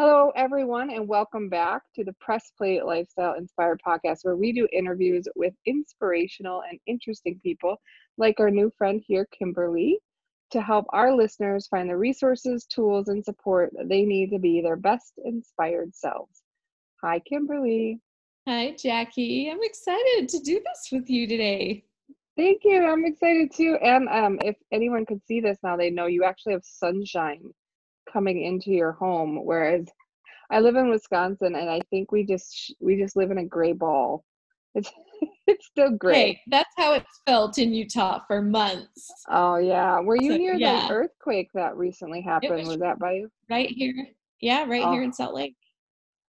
Hello, everyone, and welcome back to the Press Play Lifestyle Inspired podcast, where we do interviews with inspirational and interesting people like our new friend here, Kimberly, to help our listeners find the resources, tools, and support that they need to be their best inspired selves. Hi, Kimberly. Hi, Jackie. I'm excited to do this with you today. Thank you. I'm excited too. And um, if anyone could see this now, they know you actually have sunshine coming into your home whereas i live in wisconsin and i think we just we just live in a gray ball. It's it's still gray. Hey, that's how it's felt in utah for months. Oh yeah. Were you so, near yeah. the earthquake that recently happened? was, was, that by you? right here. Yeah right oh. here in oh. salt lake.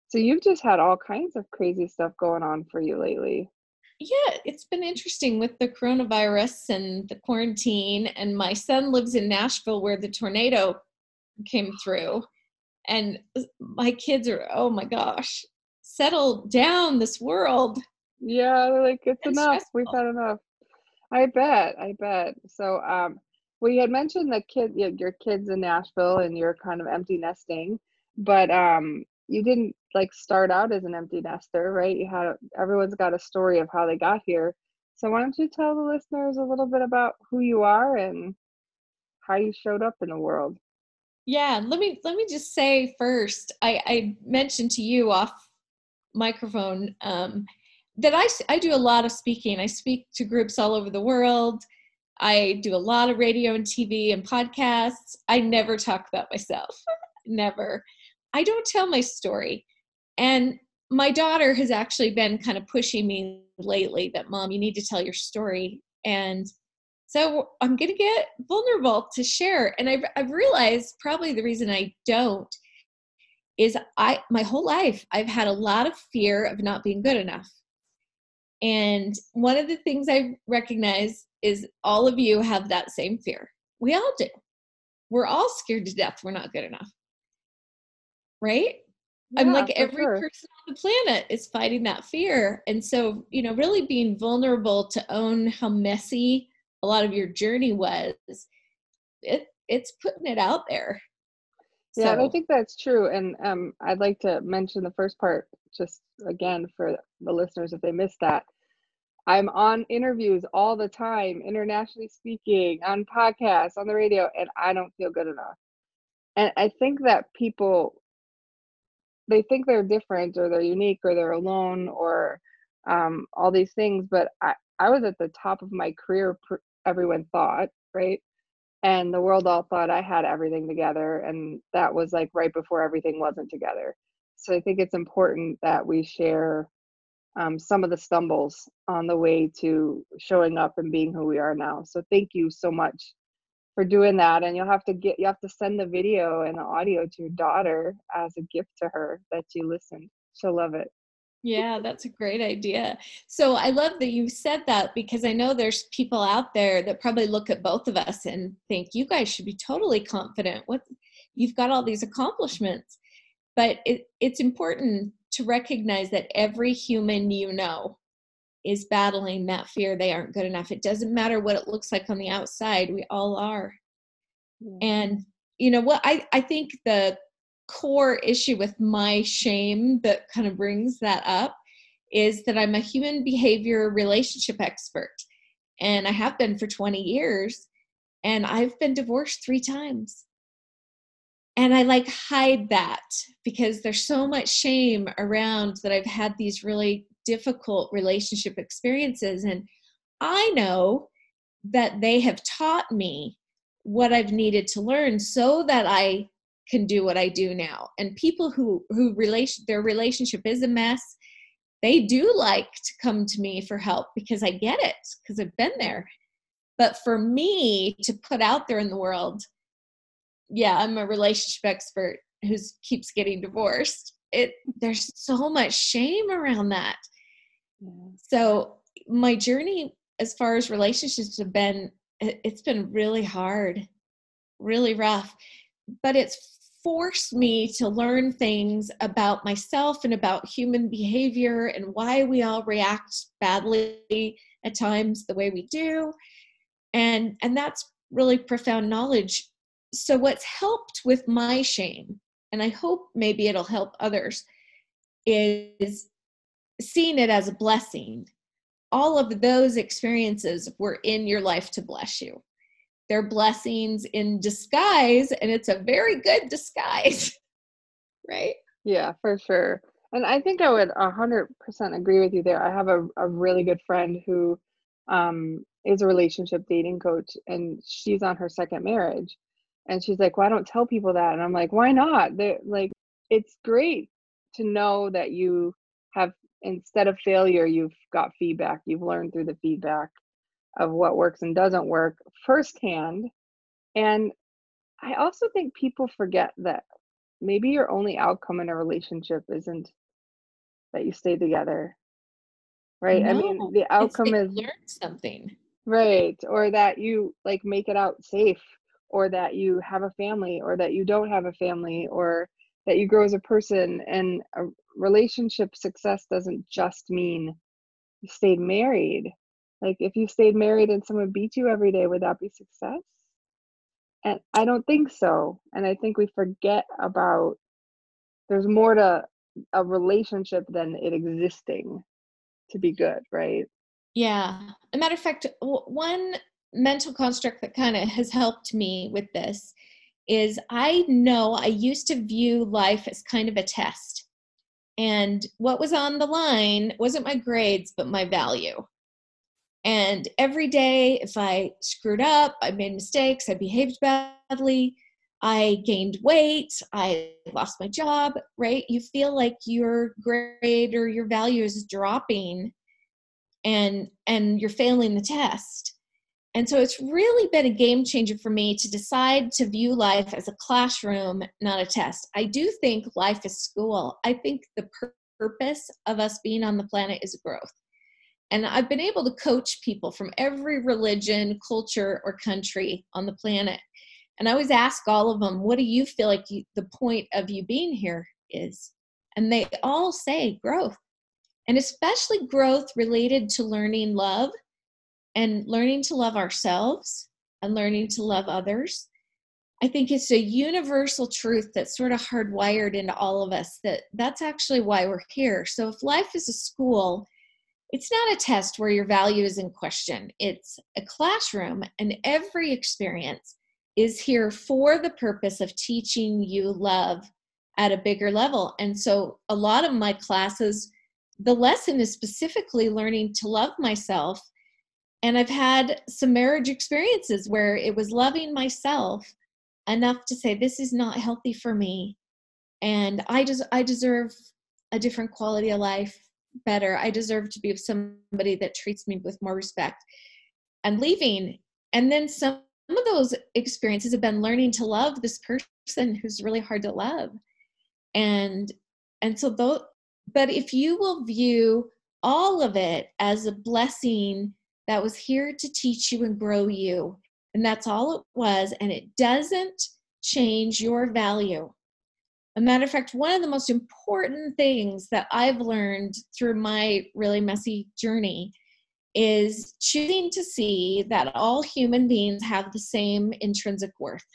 So you've just had all kinds of crazy stuff going on for you lately. Yeah, it's been interesting with the coronavirus and the quarantine. And my son lives in Nashville where the tornado came through. And my kids are oh my gosh settle down this world. Yeah like it's, it's enough. Stressful. we've had enough. I bet i bet. So um we had mentioned the kid your kids in nashville and you're kind of empty nesting but um you didn't like start out as an empty nester right? You had everyone's got a story of how they got here. So why don't you tell the listeners a little bit about who you are and how you showed up in the world yeah, let me let me just say first, I, I mentioned to you off microphone um, that I I do a lot of speaking. I speak to groups all over the world. I do a lot of radio and TV and podcasts. I never talk about myself. never. I don't tell my story. And my daughter has actually been kind of pushing me lately that mom, you need to tell your story. And so I'm going to get vulnerable to share. And I've, I've realized probably the reason I don't is I my whole life I've had a lot of fear of not being good enough. And one of the things I recognize is all of you have that same fear. We all do. We're all scared to death we're not good enough. Right? Yeah, I'm like every sure. person on the planet is fighting that fear. And so, you know, really being vulnerable to own how messy a lot of your journey was it it's putting it out there yeah so. i think that's true and um, i'd like to mention the first part just again for the listeners if they missed that i'm on interviews all the time internationally speaking on podcasts on the radio and i don't feel good enough and i think that people they think they're different or they're unique or they're alone or um, all these things but I, I was at the top of my career pr- everyone thought, right? And the world all thought I had everything together. And that was like right before everything wasn't together. So I think it's important that we share um, some of the stumbles on the way to showing up and being who we are now. So thank you so much for doing that. And you'll have to get you have to send the video and the audio to your daughter as a gift to her that you listened. She'll love it. Yeah, that's a great idea. So I love that you said that because I know there's people out there that probably look at both of us and think you guys should be totally confident. What you've got all these accomplishments. But it, it's important to recognize that every human you know is battling that fear they aren't good enough. It doesn't matter what it looks like on the outside, we all are. And you know what I, I think the core issue with my shame that kind of brings that up is that I'm a human behavior relationship expert and I have been for 20 years and I've been divorced 3 times. And I like hide that because there's so much shame around that I've had these really difficult relationship experiences and I know that they have taught me what I've needed to learn so that I can do what I do now. And people who who relation their relationship is a mess, they do like to come to me for help because I get it because I've been there. But for me to put out there in the world, yeah, I'm a relationship expert who keeps getting divorced. It there's so much shame around that. Yeah. So my journey as far as relationships have been it's been really hard, really rough, but it's forced me to learn things about myself and about human behavior and why we all react badly at times the way we do and and that's really profound knowledge so what's helped with my shame and I hope maybe it'll help others, is seeing it as a blessing. All of those experiences were in your life to bless you. They're blessings in disguise, and it's a very good disguise, right? Yeah, for sure. And I think I would 100% agree with you there. I have a, a really good friend who um, is a relationship dating coach, and she's on her second marriage. And she's like, "Well, I don't tell people that." And I'm like, "Why not? They like, it's great to know that you have instead of failure, you've got feedback. You've learned through the feedback of what works and doesn't work firsthand. And I also think people forget that maybe your only outcome in a relationship isn't that you stay together. Right? No, I mean, the outcome is learn something. Right. Or that you like make it out safe or that you have a family or that you don't have a family or that you grow as a person and a relationship success doesn't just mean you stayed married like if you stayed married and someone beat you every day would that be success and i don't think so and i think we forget about there's more to a relationship than it existing to be good right yeah a matter of fact one mental construct that kind of has helped me with this is I know I used to view life as kind of a test. And what was on the line wasn't my grades, but my value. And every day, if I screwed up, I made mistakes, I behaved badly, I gained weight, I lost my job, right? You feel like your grade or your value is dropping and and you're failing the test. And so it's really been a game changer for me to decide to view life as a classroom, not a test. I do think life is school. I think the purpose of us being on the planet is growth. And I've been able to coach people from every religion, culture, or country on the planet. And I always ask all of them, what do you feel like you, the point of you being here is? And they all say growth. And especially growth related to learning love and learning to love ourselves and learning to love others i think it's a universal truth that's sort of hardwired into all of us that that's actually why we're here so if life is a school it's not a test where your value is in question. It's a classroom and every experience is here for the purpose of teaching you love at a bigger level. And so a lot of my classes the lesson is specifically learning to love myself. And I've had some marriage experiences where it was loving myself enough to say this is not healthy for me and I just I deserve a different quality of life better. I deserve to be with somebody that treats me with more respect and leaving. And then some of those experiences have been learning to love this person who's really hard to love. And and so though but if you will view all of it as a blessing that was here to teach you and grow you. And that's all it was. And it doesn't change your value. A matter of fact, one of the most important things that I've learned through my really messy journey is choosing to see that all human beings have the same intrinsic worth.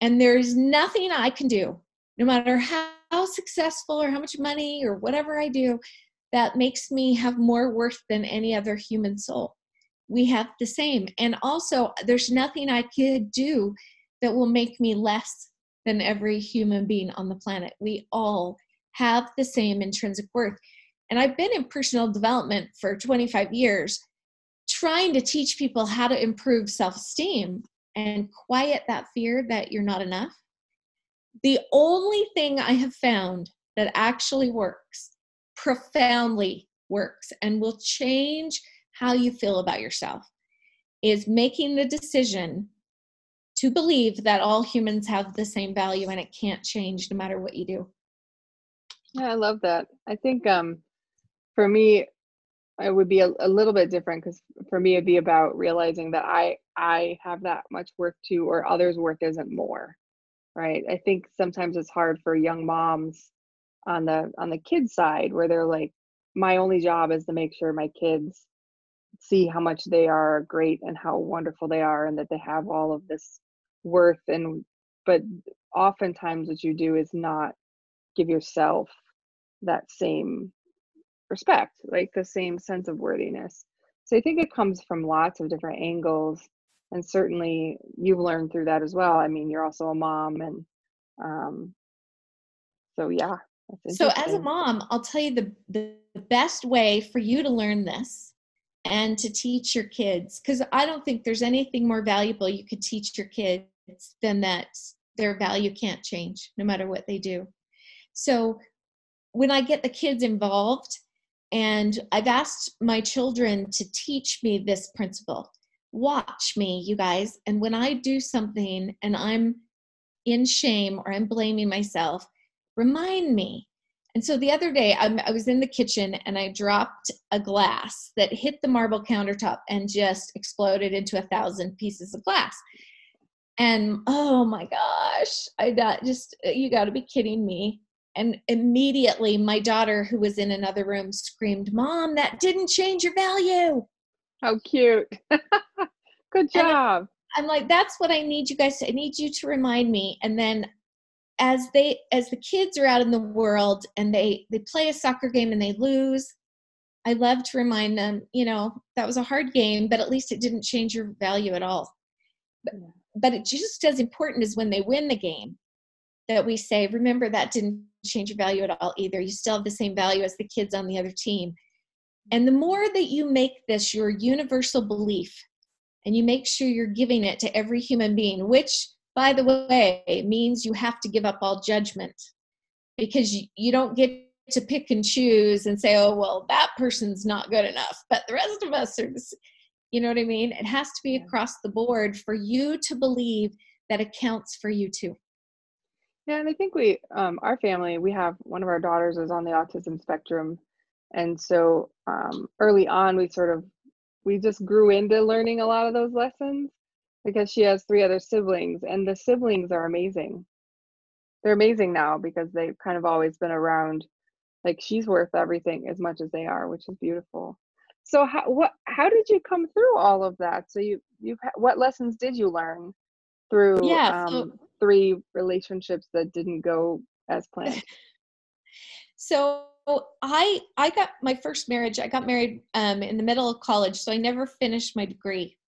And there's nothing I can do, no matter how, how successful or how much money or whatever I do, that makes me have more worth than any other human soul we have the same. And also, there's nothing I could do that will make me less than every human being on the planet. We all have the same intrinsic worth. And I've been in personal development for 25 years, trying to teach people how to improve self esteem and quiet that fear that you're not enough. The only thing I have found that actually works, profoundly works, and will change how you feel about yourself is making the decision to believe that all humans have the same value and it can't change no matter what you do. Yeah, I love that. I think um for me it would be a, a little bit different because for me it'd be about realizing that I I have that much worth too or others' worth isn't more. Right. I think sometimes it's hard for young moms on the on the kids side where they're like, my only job is to make sure my kids see how much they are great and how wonderful they are and that they have all of this worth and but oftentimes what you do is not give yourself that same respect, like the same sense of worthiness. So I think it comes from lots of different angles. And certainly you've learned through that as well. I mean, you're also a mom and um so yeah. So as a mom, I'll tell you the, the best way for you to learn this and to teach your kids because I don't think there's anything more valuable you could teach your kids than that their value can't change no matter what they do. So when I get the kids involved, and I've asked my children to teach me this principle watch me, you guys. And when I do something and I'm in shame or I'm blaming myself, remind me. And so the other day, I'm, i was in the kitchen and I dropped a glass that hit the marble countertop and just exploded into a thousand pieces of glass. And oh my gosh, I got just, you got to be kidding me. And immediately, my daughter, who was in another room, screamed, Mom, that didn't change your value. How cute. Good job. I'm like, that's what I need you guys to, I need you to remind me. And then as they as the kids are out in the world and they they play a soccer game and they lose i love to remind them you know that was a hard game but at least it didn't change your value at all but, but it just as important as when they win the game that we say remember that didn't change your value at all either. You still have the same value as the kids on the other team. And the more that you make this your universal belief and you make sure you're giving it to every human being, which, by the way, means you have to give up all judgment because you, you don't get to pick and choose and say, oh, well, that person's not good enough, but the rest of us are, you know what I mean? It has to be across the board for you to believe that it counts for you too. Yeah, and I think we, um, our family, we have one of our daughters is on the autism spectrum, and so um, early on we sort of we just grew into learning a lot of those lessons because she has three other siblings, and the siblings are amazing. They're amazing now because they've kind of always been around. Like she's worth everything as much as they are, which is beautiful. So how what how did you come through all of that? So you you what lessons did you learn through yeah, um, so- three relationships that didn't go as planned? so I I got my first marriage. I got married um, in the middle of college, so I never finished my degree.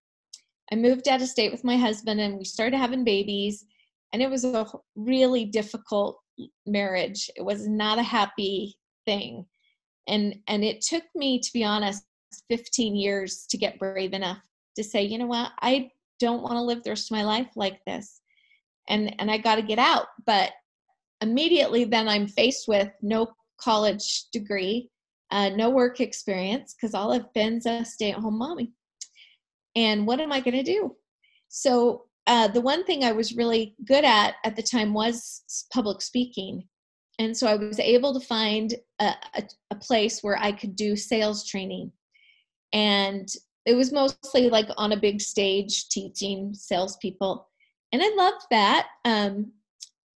I moved out of state with my husband, and we started having babies. And it was a really difficult marriage. It was not a happy thing, and and it took me, to be honest, 15 years to get brave enough to say, you know what, I don't want to live the rest of my life like this and and I got to get out. But immediately then I'm faced with no college degree, uh, no work experience because all I've been's a stay-at-home mommy. And what am I going to do? So uh, the one thing I was really good at at the time was public speaking. And so I was able to find a, a, a place where I could do sales training. And it was mostly like on a big stage teaching salespeople and I loved that. Um,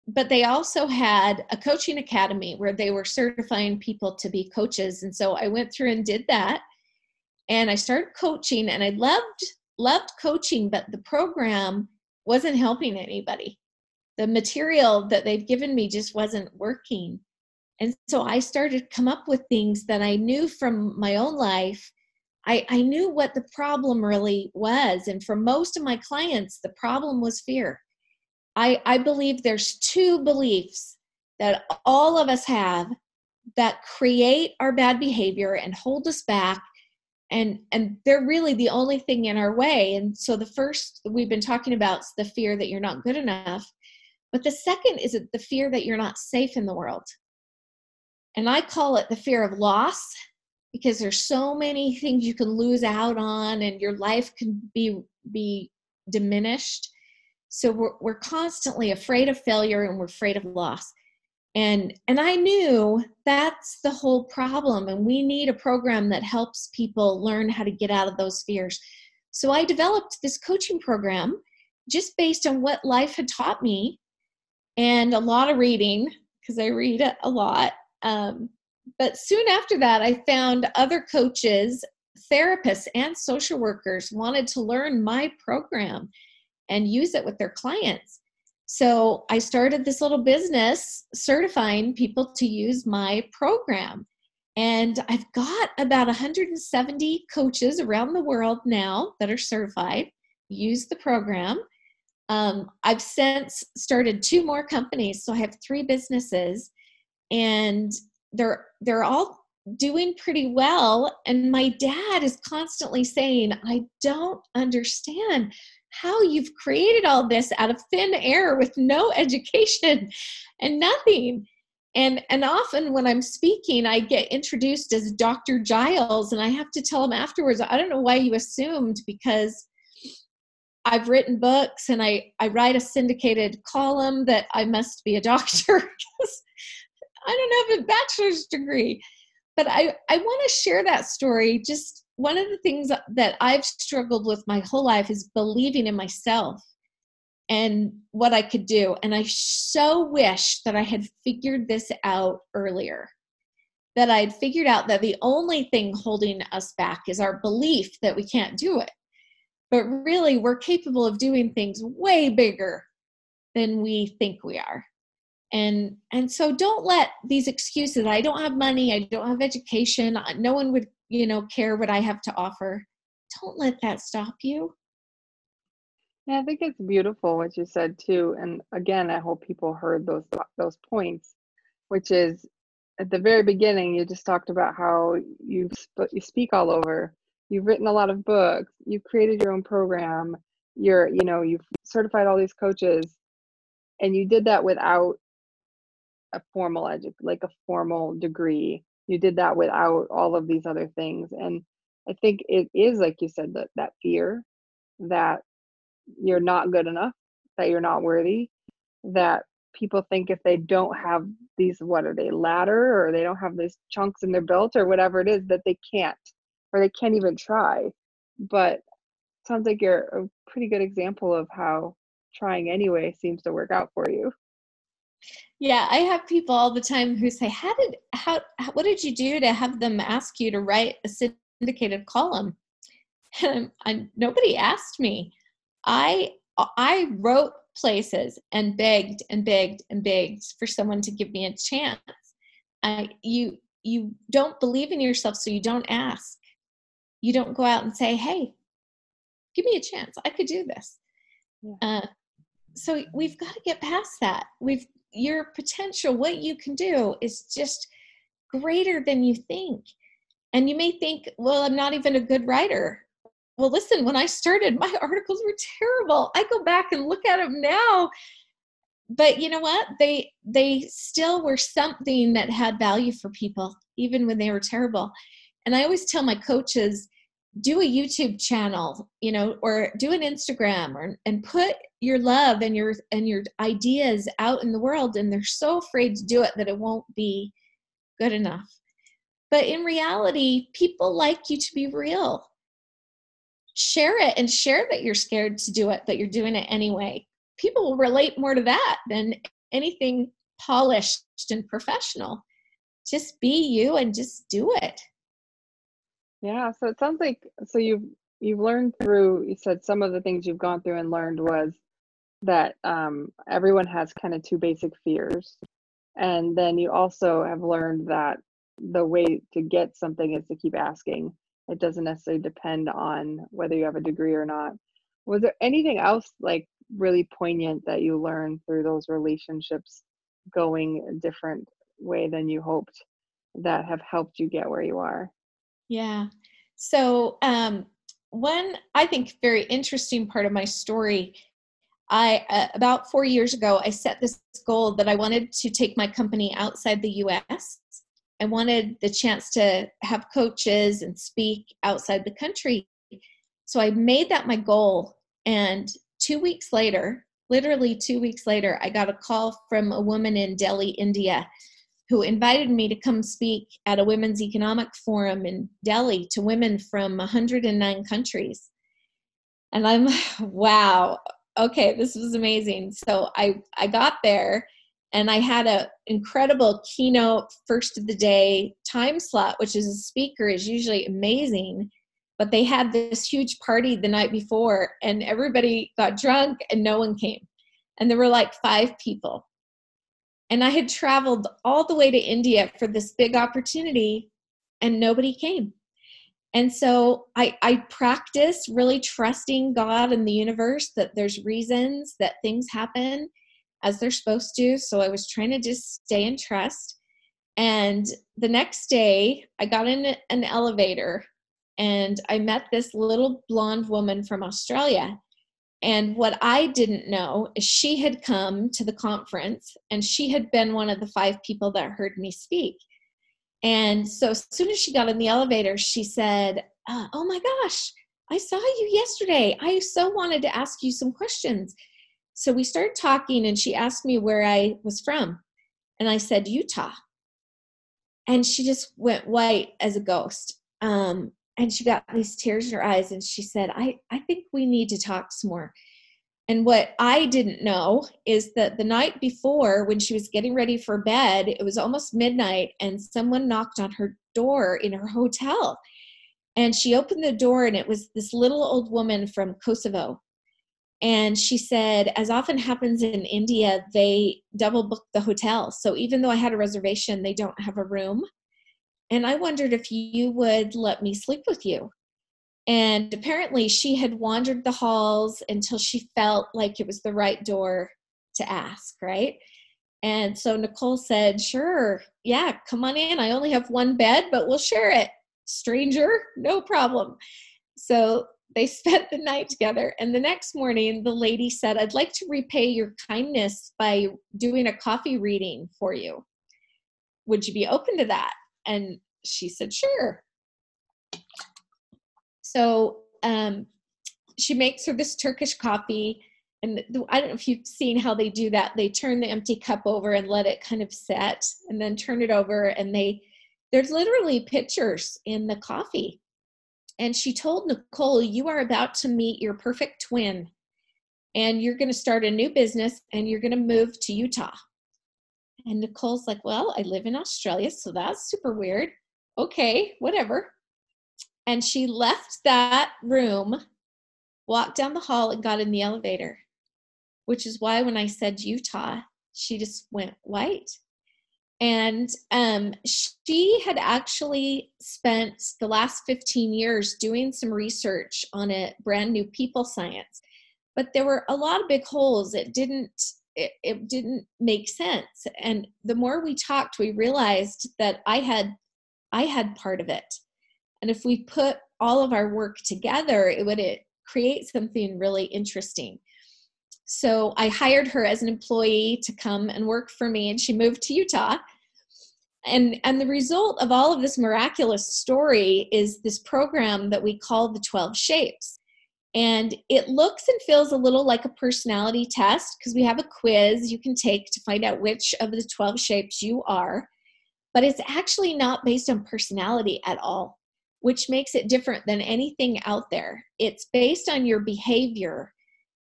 but they also had a coaching academy where they were certifying people to be coaches, and so I went through and did that. And I started coaching, and I loved loved coaching, but the program wasn't helping anybody. The material that they'd given me just wasn't working. And so I started to come up with things that I knew from my own life I, I knew what the problem really was. And for most of my clients, the problem was fear. I, I believe there's two beliefs that all of us have that create our bad behavior and hold us back and and they're really the only thing in our way. And so the first we've been talking about is the fear that you're not good enough but the second is the fear that you're not safe in the world. And i call it the fear of loss because there's so many things you can lose out on and your life can be be diminished. So we're, we're constantly afraid of failure and we're afraid of loss and and i knew that's the whole problem and we need a program that helps people learn how to get out of those fears so i developed this coaching program just based on what life had taught me and a lot of reading because i read a lot um, but soon after that, I found other coaches, therapists, and social workers wanted to learn my program and use it with their clients. So I started this little business certifying people to use my program. And I've got about 170 coaches around the world now that are certified, use the program. Um, I've since started two more companies, so I have three businesses, and they're they're all doing pretty well. And my dad is constantly saying, "I don't understand how you've created all this out of thin air with no education and nothing." And and often when I'm speaking, I get introduced as Dr. Giles, and I have to tell him afterwards, "I don't know why you assumed because." I've written books and I, I write a syndicated column that I must be a doctor I don't have a bachelor's degree. But I, I want to share that story. Just one of the things that I've struggled with my whole life is believing in myself and what I could do. And I so wish that I had figured this out earlier. That I'd figured out that the only thing holding us back is our belief that we can't do it but really we're capable of doing things way bigger than we think we are and and so don't let these excuses i don't have money i don't have education no one would you know care what i have to offer. Don't let that stop you. Yeah i think it's beautiful what you said too and again i hope people heard those those points which is at the very beginning you just talked about how you sp- you speak all over. You've written a lot of books you've created your own program you're you know you've certified all these coaches and you did that without a formal edu- like a formal degree you did that without all of these other things and i think it is like you said that that fear that you're not good enough that you're not worthy that people think if they don't have these what are they ladder or they don't have these chunks in their belt or whatever it is that they can't or they can't even try. But sounds like you're a pretty good example of how trying anyway seems to work out for you. Yeah, I have people all the time who say, "How did how what did you do to have them ask you to write a syndicated column?" And I, nobody asked me. I I wrote places and begged and begged and begged for someone to give me a chance. I you you don't believe in yourself, so you don't ask you don't go out and say, hey, give me a chance. I could do this. Yeah. Uh, so we've got to get past that. We've your potential, what you can do is just greater than you think. And you may think, well, I'm not even a good writer. Well, listen, when I started, my articles were terrible. I go back and look at them now. But you know what? They they still were something that had value for people, even when they were terrible. And I always tell my coaches, do a youtube channel you know or do an instagram or and put your love and your and your ideas out in the world and they're so afraid to do it that it won't be good enough. But in reality people like you to be real. Share it and share that you're scared to do it but you're doing it anyway. People will relate more to that than anything polished and professional. Just be you and just do it yeah, so it sounds like so you've you've learned through you said some of the things you've gone through and learned was that um, everyone has kind of two basic fears. And then you also have learned that the way to get something is to keep asking. It doesn't necessarily depend on whether you have a degree or not. Was there anything else like really poignant that you learned through those relationships going a different way than you hoped that have helped you get where you are? Yeah. So, um, one I think very interesting part of my story. I uh, about four years ago, I set this goal that I wanted to take my company outside the U.S. I wanted the chance to have coaches and speak outside the country. So I made that my goal. And two weeks later, literally two weeks later, I got a call from a woman in Delhi, India, who invited me to come speak at a women's economic forum in Delhi to women from 109 countries. And I'm, wow, okay, this was amazing. So I, I got there and I had an incredible keynote first of the day time slot, which as a speaker is usually amazing. But they had this huge party the night before, and everybody got drunk and no one came. and there were like five people. And I had traveled all the way to India for this big opportunity, and nobody came. And so I, I practiced really trusting God and the universe that there's reasons that things happen as they're supposed to. So I was trying to just stay in trust. And the next day, I got in an elevator and I met this little blonde woman from Australia. And what I didn't know is she had come to the conference and she had been one of the five people that heard me speak. And so as soon as she got in the elevator, she said, uh, Oh my gosh, I saw you yesterday. I so wanted to ask you some questions. So we started talking, and she asked me where I was from. And I said, Utah. And she just went white as a ghost. Um, and she got these tears in her eyes, and she said, I, I think we need to talk some more. And what I didn't know is that the night before, when she was getting ready for bed, it was almost midnight, and someone knocked on her door in her hotel. And she opened the door, and it was this little old woman from Kosovo. And she said, as often happens in India, they double book the hotel. So even though I had a reservation, they don't have a room. And I wondered if you would let me sleep with you. And apparently, she had wandered the halls until she felt like it was the right door to ask, right? And so Nicole said, Sure, yeah, come on in. I only have one bed, but we'll share it. Stranger, no problem. So they spent the night together. And the next morning, the lady said, I'd like to repay your kindness by doing a coffee reading for you. Would you be open to that? And she said, Sure. So um, she makes her this Turkish coffee. And I don't know if you've seen how they do that. They turn the empty cup over and let it kind of set, and then turn it over. And they, there's literally pictures in the coffee. And she told Nicole, You are about to meet your perfect twin, and you're going to start a new business and you're going to move to Utah. And Nicole's like, Well, I live in Australia, so that's super weird. Okay, whatever. And she left that room, walked down the hall, and got in the elevator, which is why when I said Utah, she just went white. And um, she had actually spent the last 15 years doing some research on a brand new people science. But there were a lot of big holes. It didn't it, it didn't make sense. And the more we talked, we realized that I had I had part of it. And if we put all of our work together, it would it create something really interesting. So I hired her as an employee to come and work for me, and she moved to Utah. And, and the result of all of this miraculous story is this program that we call the 12 shapes. And it looks and feels a little like a personality test because we have a quiz you can take to find out which of the 12 shapes you are. But it's actually not based on personality at all which makes it different than anything out there. It's based on your behavior.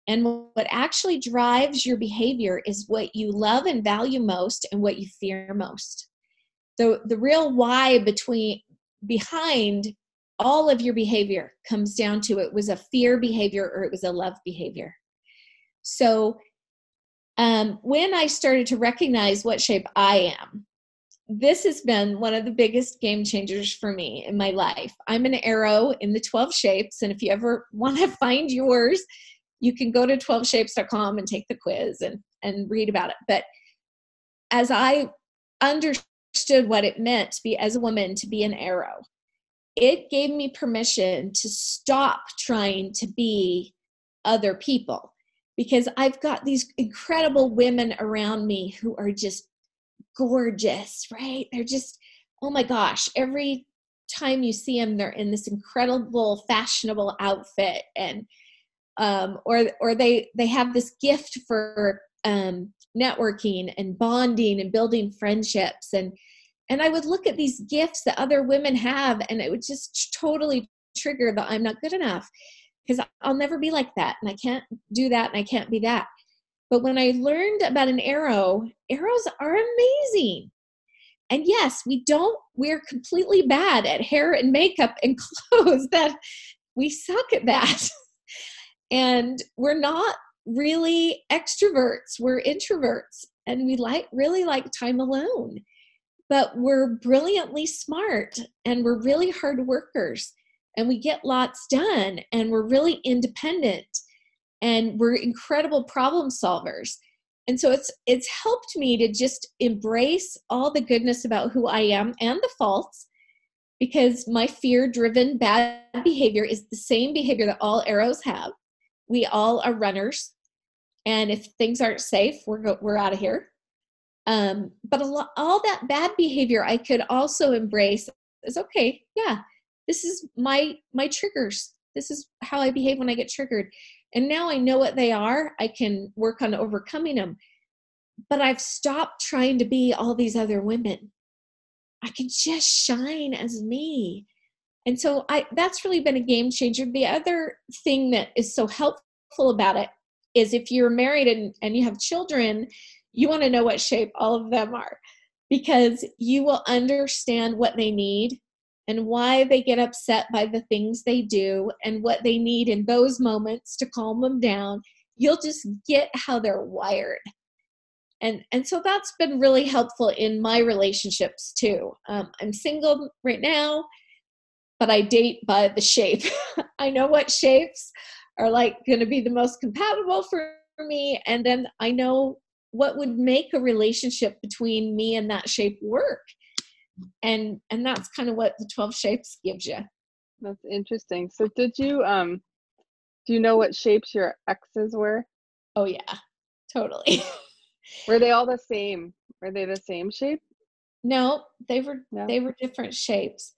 And what actually drives your behavior is what you love and value most and what you fear most. The, the real why between behind all of your behavior comes down to it was a fear behavior or it was a love behavior. So um, when I started to recognize what shape I am, this has been one of the biggest game changers for me in my life. I'm an arrow in the 12 shapes, and if you ever want to find yours, you can go to 12shapes.com and take the quiz and, and read about it. But as I understood what it meant to be as a woman to be an arrow, it gave me permission to stop trying to be other people because I've got these incredible women around me who are just gorgeous, right? They're just, oh my gosh, every time you see them, they're in this incredible fashionable outfit and um, or or they they have this gift for um, networking and bonding and building friendships and and I would look at these gifts that other women have and it would just totally trigger the I'm not good enough because I'll never be like that and I can't do that and I can't be that. But when I learned about an arrow, arrows are amazing. And yes, we don't, we're completely bad at hair and makeup and clothes that we suck at that. and we're not really extroverts, we're introverts, and we like really like time alone. But we're brilliantly smart and we're really hard workers and we get lots done and we're really independent and we're incredible problem solvers. And so it's it's helped me to just embrace all the goodness about who I am and the faults because my fear driven bad behavior is the same behavior that all arrows have. We all are runners. And if things aren't safe, we're, go- we're out of here. Um, but lo- all that bad behavior I could also embrace is okay. Yeah, this is my my triggers. This is how I behave when I get triggered. And now I know what they are. I can work on overcoming them. But I've stopped trying to be all these other women I can just shine as me. And so I that's really been a game changer. The other thing that is so helpful about it is if you're married and, and you have children, you want to know what shape all of them are. Because you will understand what they need and why they get upset by the things they do and what they need in those moments to calm them down. You'll just get how they're wired. And and so that's been really helpful in my relationships too. Um, i'm single right now but i date by the shape. I know what shapes are like going to be the most compatible for me and then i know what would make a relationship between me and that shape work and and that's kind of what the 12 shapes gives you that's interesting so did you um do you know what shapes your exes were oh yeah totally Were they all the same? Were they the same shape? No, they were no. they were different shapes.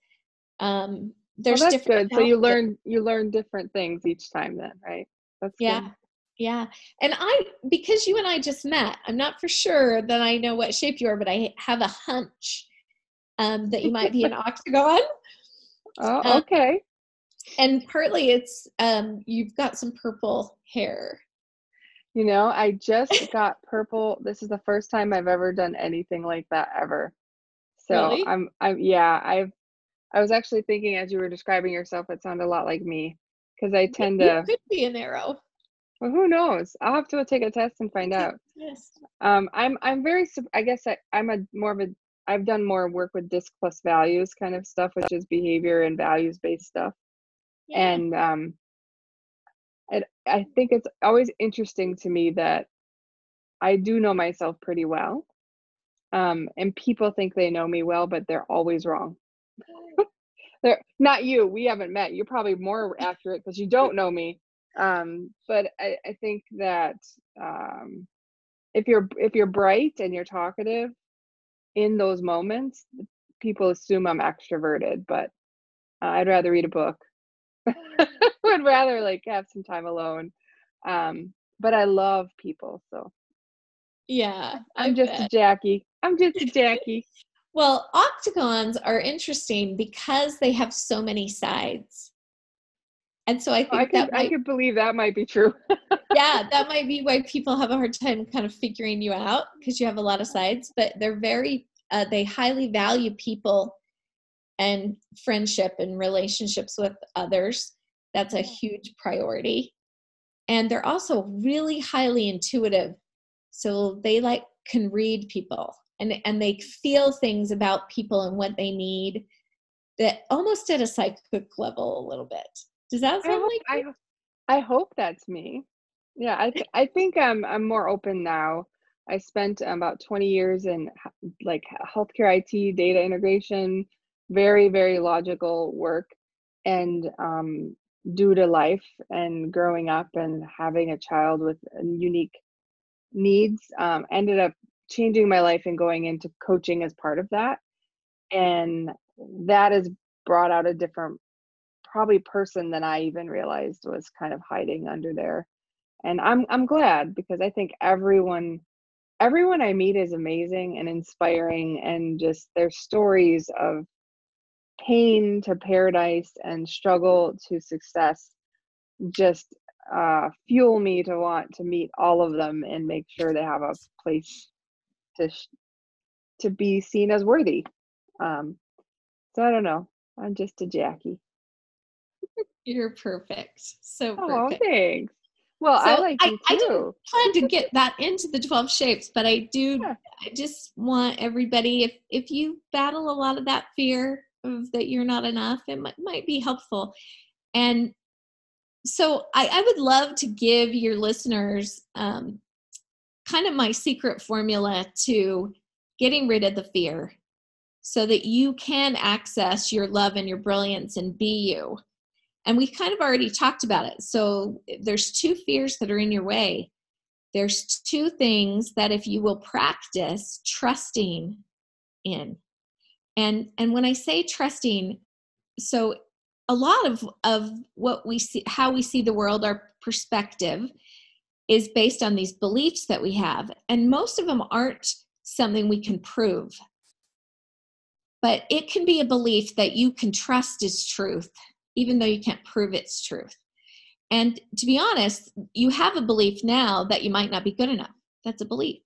Um there's well, that's good. So you learn you learn different things each time then, right? That's yeah. Good. Yeah. And I because you and I just met, I'm not for sure that I know what shape you are, but I have a hunch um that you might be an octagon. Oh, um, okay. Um, and partly it's um you've got some purple hair you know, I just got purple. This is the first time I've ever done anything like that ever. So really? I'm I'm yeah, I've I was actually thinking as you were describing yourself, it sounded a lot like me. Because I tend you to could be an arrow. Well, who knows? I'll have to take a test and find out. Yes. Um, I'm I'm very I guess I, I'm a more of a I've done more work with disc plus values kind of stuff, which is behavior and values based stuff. Yeah. And um it, I think it's always interesting to me that I do know myself pretty well. Um, and people think they know me well, but they're always wrong. they're not you. We haven't met. You're probably more accurate because you don't know me. Um, but I, I think that um, if you're if you're bright and you're talkative in those moments, people assume I'm extroverted. But uh, I'd rather read a book would rather like have some time alone. Um, but I love people, so yeah. I'm I just bet. a Jackie. I'm just a Jackie. well, octagons are interesting because they have so many sides. And so I think I could, that might, I could believe that might be true. yeah, that might be why people have a hard time kind of figuring you out because you have a lot of sides, but they're very uh, they highly value people and friendship and relationships with others. That's a huge priority. And they're also really highly intuitive. So they like can read people and, and they feel things about people and what they need that almost at a psychic level a little bit. Does that sound I hope, like I, I hope that's me. Yeah, I th- I think I'm I'm more open now. I spent about 20 years in like healthcare IT, data integration, very very logical work and um, due to life and growing up and having a child with unique needs um, ended up changing my life and going into coaching as part of that and that has brought out a different probably person than i even realized was kind of hiding under there and i'm i'm glad because i think everyone everyone i meet is amazing and inspiring and just their stories of pain to paradise and struggle to success just uh, fuel me to want to meet all of them and make sure they have a place to sh- to be seen as worthy. Um, so I don't know. I'm just a Jackie. You're perfect. So perfect. Oh, thanks. Well, so I like I, I, didn't plan to get that into the 12 shapes, but I do yeah. I just want everybody if if you battle a lot of that fear of that you're not enough, it might, might be helpful. And so I, I would love to give your listeners um, kind of my secret formula to getting rid of the fear so that you can access your love and your brilliance and be you and we kind of already talked about it. So there's two fears that are in your way. There's two things that if you will practice trusting in. And and when I say trusting, so a lot of of what we see how we see the world our perspective is based on these beliefs that we have and most of them aren't something we can prove but it can be a belief that you can trust is truth even though you can't prove its truth. And to be honest, you have a belief now that you might not be good enough. That's a belief.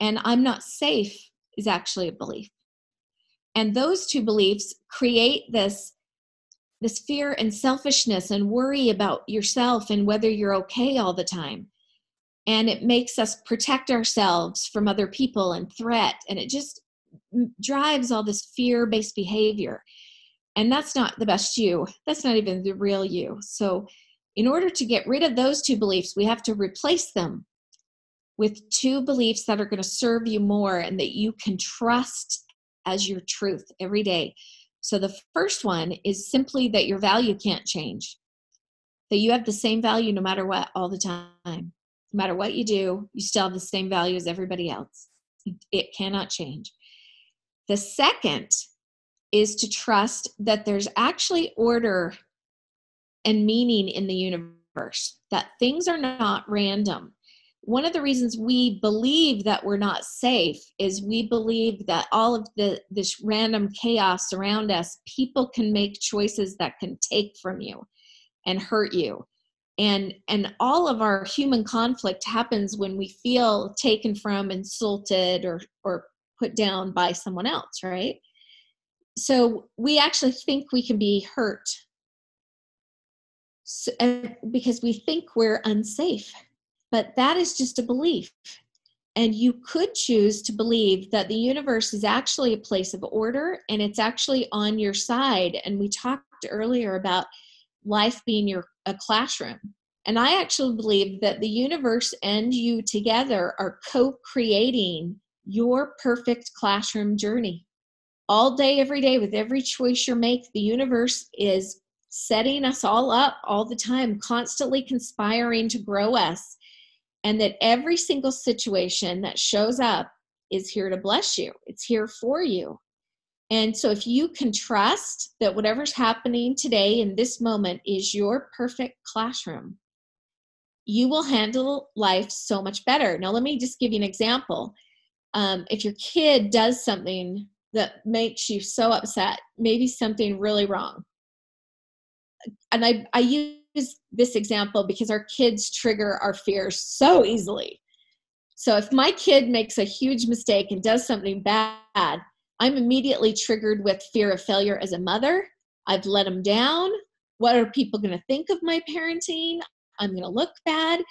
And I'm not safe is actually a belief. And those two beliefs create this this fear and selfishness and worry about yourself and whether you're okay all the time. And it makes us protect ourselves from other people and threat. And it just drives all this fear based behavior and that's not the best you. That's not even the real you. So in order to get rid of those two beliefs we have to replace them with two beliefs that are going to serve you more and that you can trust as your truth every day. So the first one is simply that your value can't change that you have the same value no matter what all the time. No matter what you do you still have the same value as everybody else. It cannot change. The second is to trust that there's actually order and meaning in the universe, that things are not random. One of the reasons we believe that we're not safe is we believe that all of the this random chaos around us, people can make choices that can take from you and hurt you. And and all of our human conflict happens when we feel taken from, insulted or or put down by someone else, right? So we actually think we can be hurt. So, because we think we're unsafe but that is just a belief. And you could choose to believe that the universe is actually a place of order and it's actually on your side. And we talked earlier about life being your a classroom. And i actually believe that the universe and you together are co-creating your perfect classroom journey all day, every day, with every choice you make, the universe is setting us all up all the time, constantly conspiring to grow us. And that every single situation that shows up is here to bless you, it's here for you. And so, if you can trust that whatever's happening today in this moment is your perfect classroom, you will handle life so much better. Now, let me just give you an example. Um, if your kid does something that makes you so upset, maybe something really wrong. And I, I use this example because our kids trigger our fears so easily. So if my kid makes a huge mistake and does something bad, I'm immediately triggered with fear of failure as a mother. I've let them down. What are people going to think of my parenting? I'm going to look bad.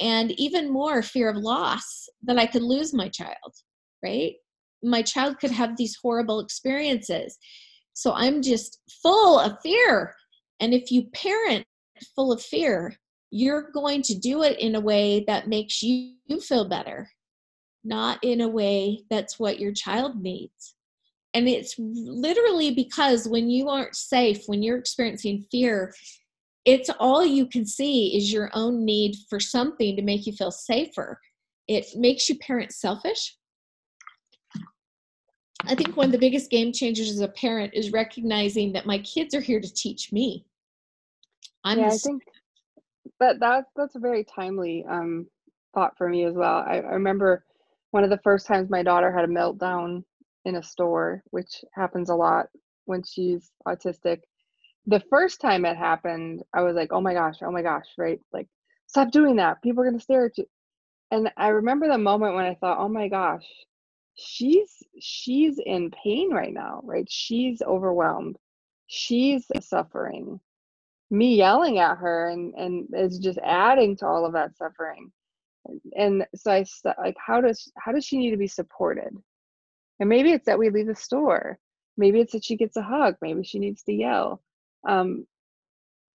And even more fear of loss that I could lose my child, right? My child could have these horrible experiences. So I'm just full of fear. And if you parent full of fear, you're going to do it in a way that makes you feel better, not in a way that's what your child needs. And it's literally because when you aren't safe, when you're experiencing fear, it's all you can see is your own need for something to make you feel safer. It makes you parent selfish I think one of the biggest game changers as a parent is recognizing that my kids are here to teach me. I'm yeah, I think that that that's a very timely um, thought for me as well. I, I remember one of the first times my daughter had a meltdown in a store, which happens a lot when she's autistic. The first time it happened, I was like, "Oh my gosh, oh my gosh!" Right? Like, stop doing that. People are gonna stare at you. And I remember the moment when I thought, "Oh my gosh, she's she's in pain right now right? She's overwhelmed. She's suffering. Me yelling at her and and is just adding to all of that suffering. And so i like how does how does she need to be supported? And maybe it's that we leave the store. Maybe it's that she gets a hug. Maybe she needs to yell. Um,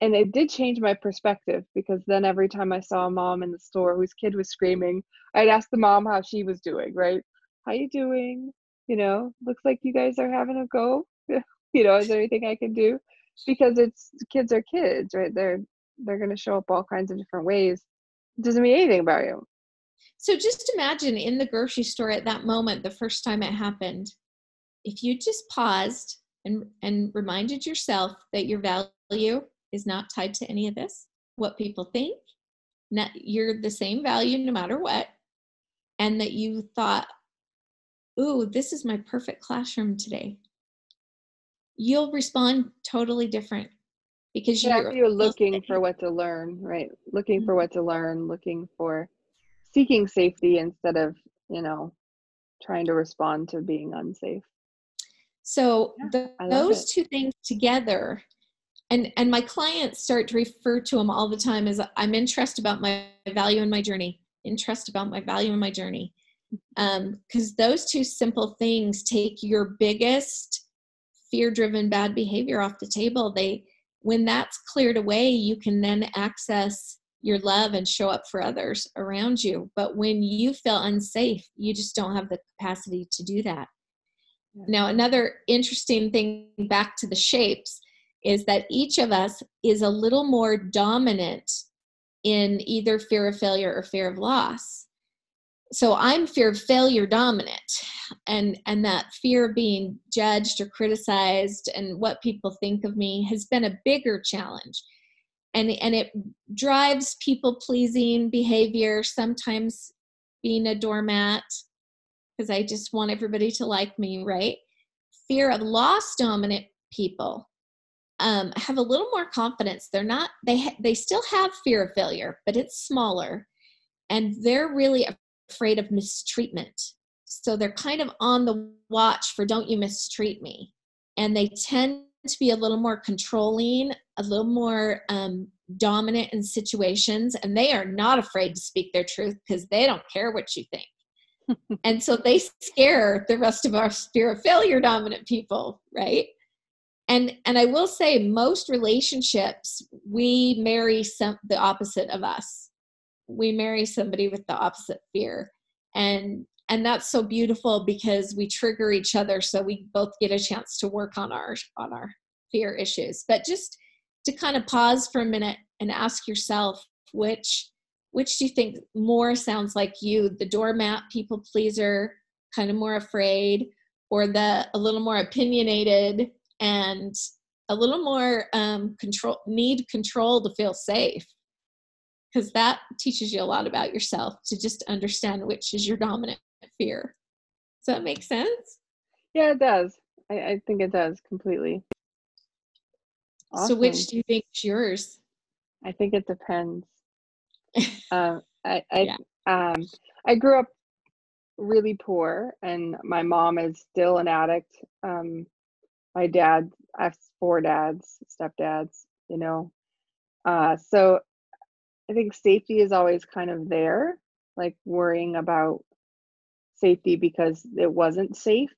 and it did change my perspective because then every time i saw a mom in the store whose kid was screaming i'd ask the mom how she was doing right how you doing? You know looks like you guys are having a go you know is there anything i can do? Because it's kids are kids right? They're they're going to show up all kinds of different ways. It doesn't mean anything about you. So just imagine in the grocery store at that moment the first time it happened if you just paused and and reminded yourself that your value is not tied to any of this what people think not, you're the same value no matter what and that you thought ooh this is my perfect classroom today. You'll respond totally different because you're, you're looking for what to learn right? Looking mm-hmm. for what to learn looking for seeking safety instead of you know trying to respond to being unsafe. So yeah, the, those it. two things together and and my clients start to refer to them all the time as i'm interested about my value in my journey interest about my value in my journey because um, those two simple things take your biggest fear driven bad behavior off the table. They when that's cleared away you can then access your love and show up for others around you. But when you feel unsafe you just don't have the capacity to do that. Now another interesting thing back to the shapes is that each of us is a little more dominant in either fear of failure or fear of loss so i'm fear of failure dominant and and that fear of being judged or criticized and what people think of me has been a bigger challenge. And and it drives people pleasing behavior sometimes being a doormat because i just want everybody to like me right? Fear of loss dominant people um, have a little more confidence. They're not they ha- they still have fear of failure but it's smaller and they're really afraid of mistreatment. So they're kind of on the watch for don't you mistreat me. And they tend to be a little more controlling, a little more um, dominant in situations, and they are not afraid to speak their truth because they don't care what you think. and so they scare the rest of our fear of failure dominant people, right? And and I will say most relationships we marry some the opposite of us we marry somebody with the opposite fear. And and that's so beautiful because we trigger each other so we both get a chance to work on our on our fear issues. But just to kind of pause for a minute and ask yourself which which do you think more sounds like you the doormat people pleaser kind of more afraid or the a little more opinionated and a little more um, control need control to feel safe because that teaches you a lot about yourself to just understand which is your dominant fear. Does that make sense? Yeah, it does. I, I think it does completely. Awesome. So, which do you think is yours? I think it depends. um, I I, yeah. um, I grew up really poor, and my mom is still an addict. Um, my dad, I have four dads, stepdads. You know, uh, so I think safety is always kind of there, like worrying about safety because it wasn't safe.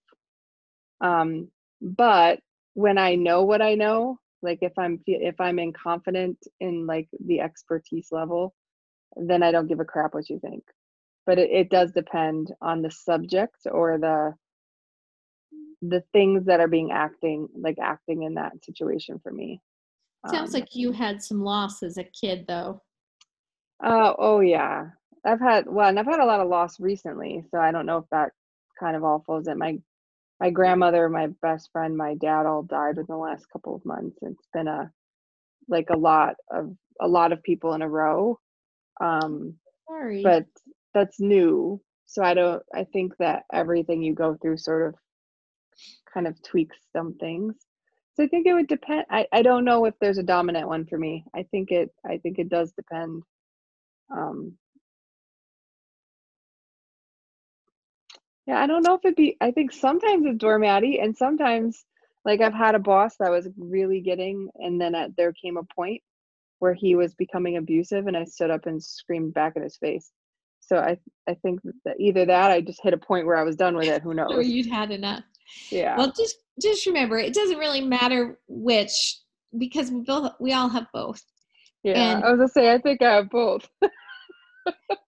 Um, but when I know what I know, like if I'm if I'm in confident in like the expertise level, then I don't give a crap what you think. But it, it does depend on the subject or the the things that are being acting like acting in that situation for me. Sounds um, like you had some loss as a kid though. Uh, oh yeah. I've had well, and I've had a lot of loss recently, so I don't know if that kind of all falls in. My my grandmother, my best friend, my dad all died within the last couple of months. It's been a like a lot of a lot of people in a row. Um Sorry. but that's new. So I don't I think that everything you go through sort of kind of tweaks some things. So I think it would depend I, I don't know if there's a dominant one for me. I think it I think it does depend um yeah i don't know if it'd be i think sometimes it's doormatty and sometimes like i've had a boss that was really getting and then at, there came a point where he was becoming abusive and I stood up and screamed back in his face. So I I think that either that I just hit a point where I was done with it. Who knows? or you'd had enough. Yeah. Well, just just remember, it doesn't really matter which because we both we all have both. Yeah, and, I was gonna say I think I have both.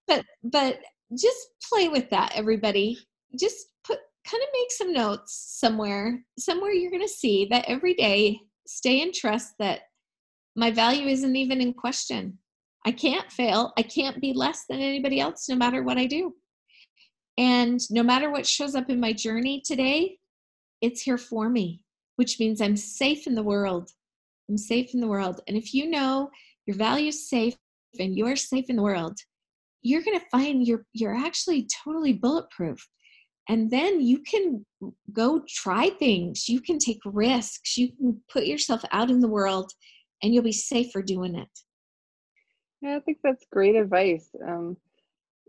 but but just play with that, everybody. Just put kind of make some notes somewhere. Somewhere you're gonna see that every day. Stay in trust that my value isn't even in question. I can't fail. I can't be less than anybody else, no matter what I do. And no matter what shows up in my journey today, it's here for me, which means I'm safe in the world. I'm safe in the world. And if you know your value is safe and you're safe in the world, you're going to find you're you're actually totally bulletproof. And then you can go try things. You can take risks. You can put yourself out in the world and you'll be safe for doing it. Yeah, I think that's great advice. Um,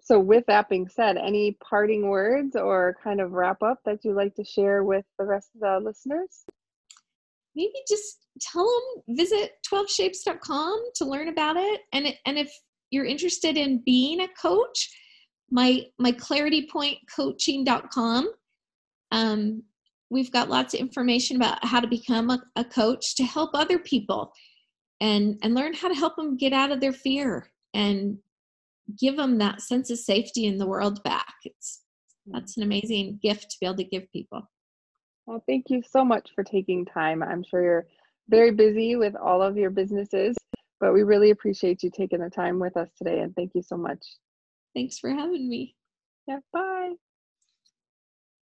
so with that being said any parting words or kind of wrap up that you'd like to share with the rest of the listeners maybe just tell them visit 12shapes.com to learn about it and and if you're interested in being a coach my my claritypointcoaching.com um, we've got lots of information about how to become a, a coach to help other people and and learn how to help them get out of their fear and give them that sense of safety in the world back. It's that's an amazing gift to be able to give people. Well, thank you so much for taking time. I'm sure you're very busy with all of your businesses, but we really appreciate you taking the time with us today and thank you so much. Thanks for having me. Yeah, bye.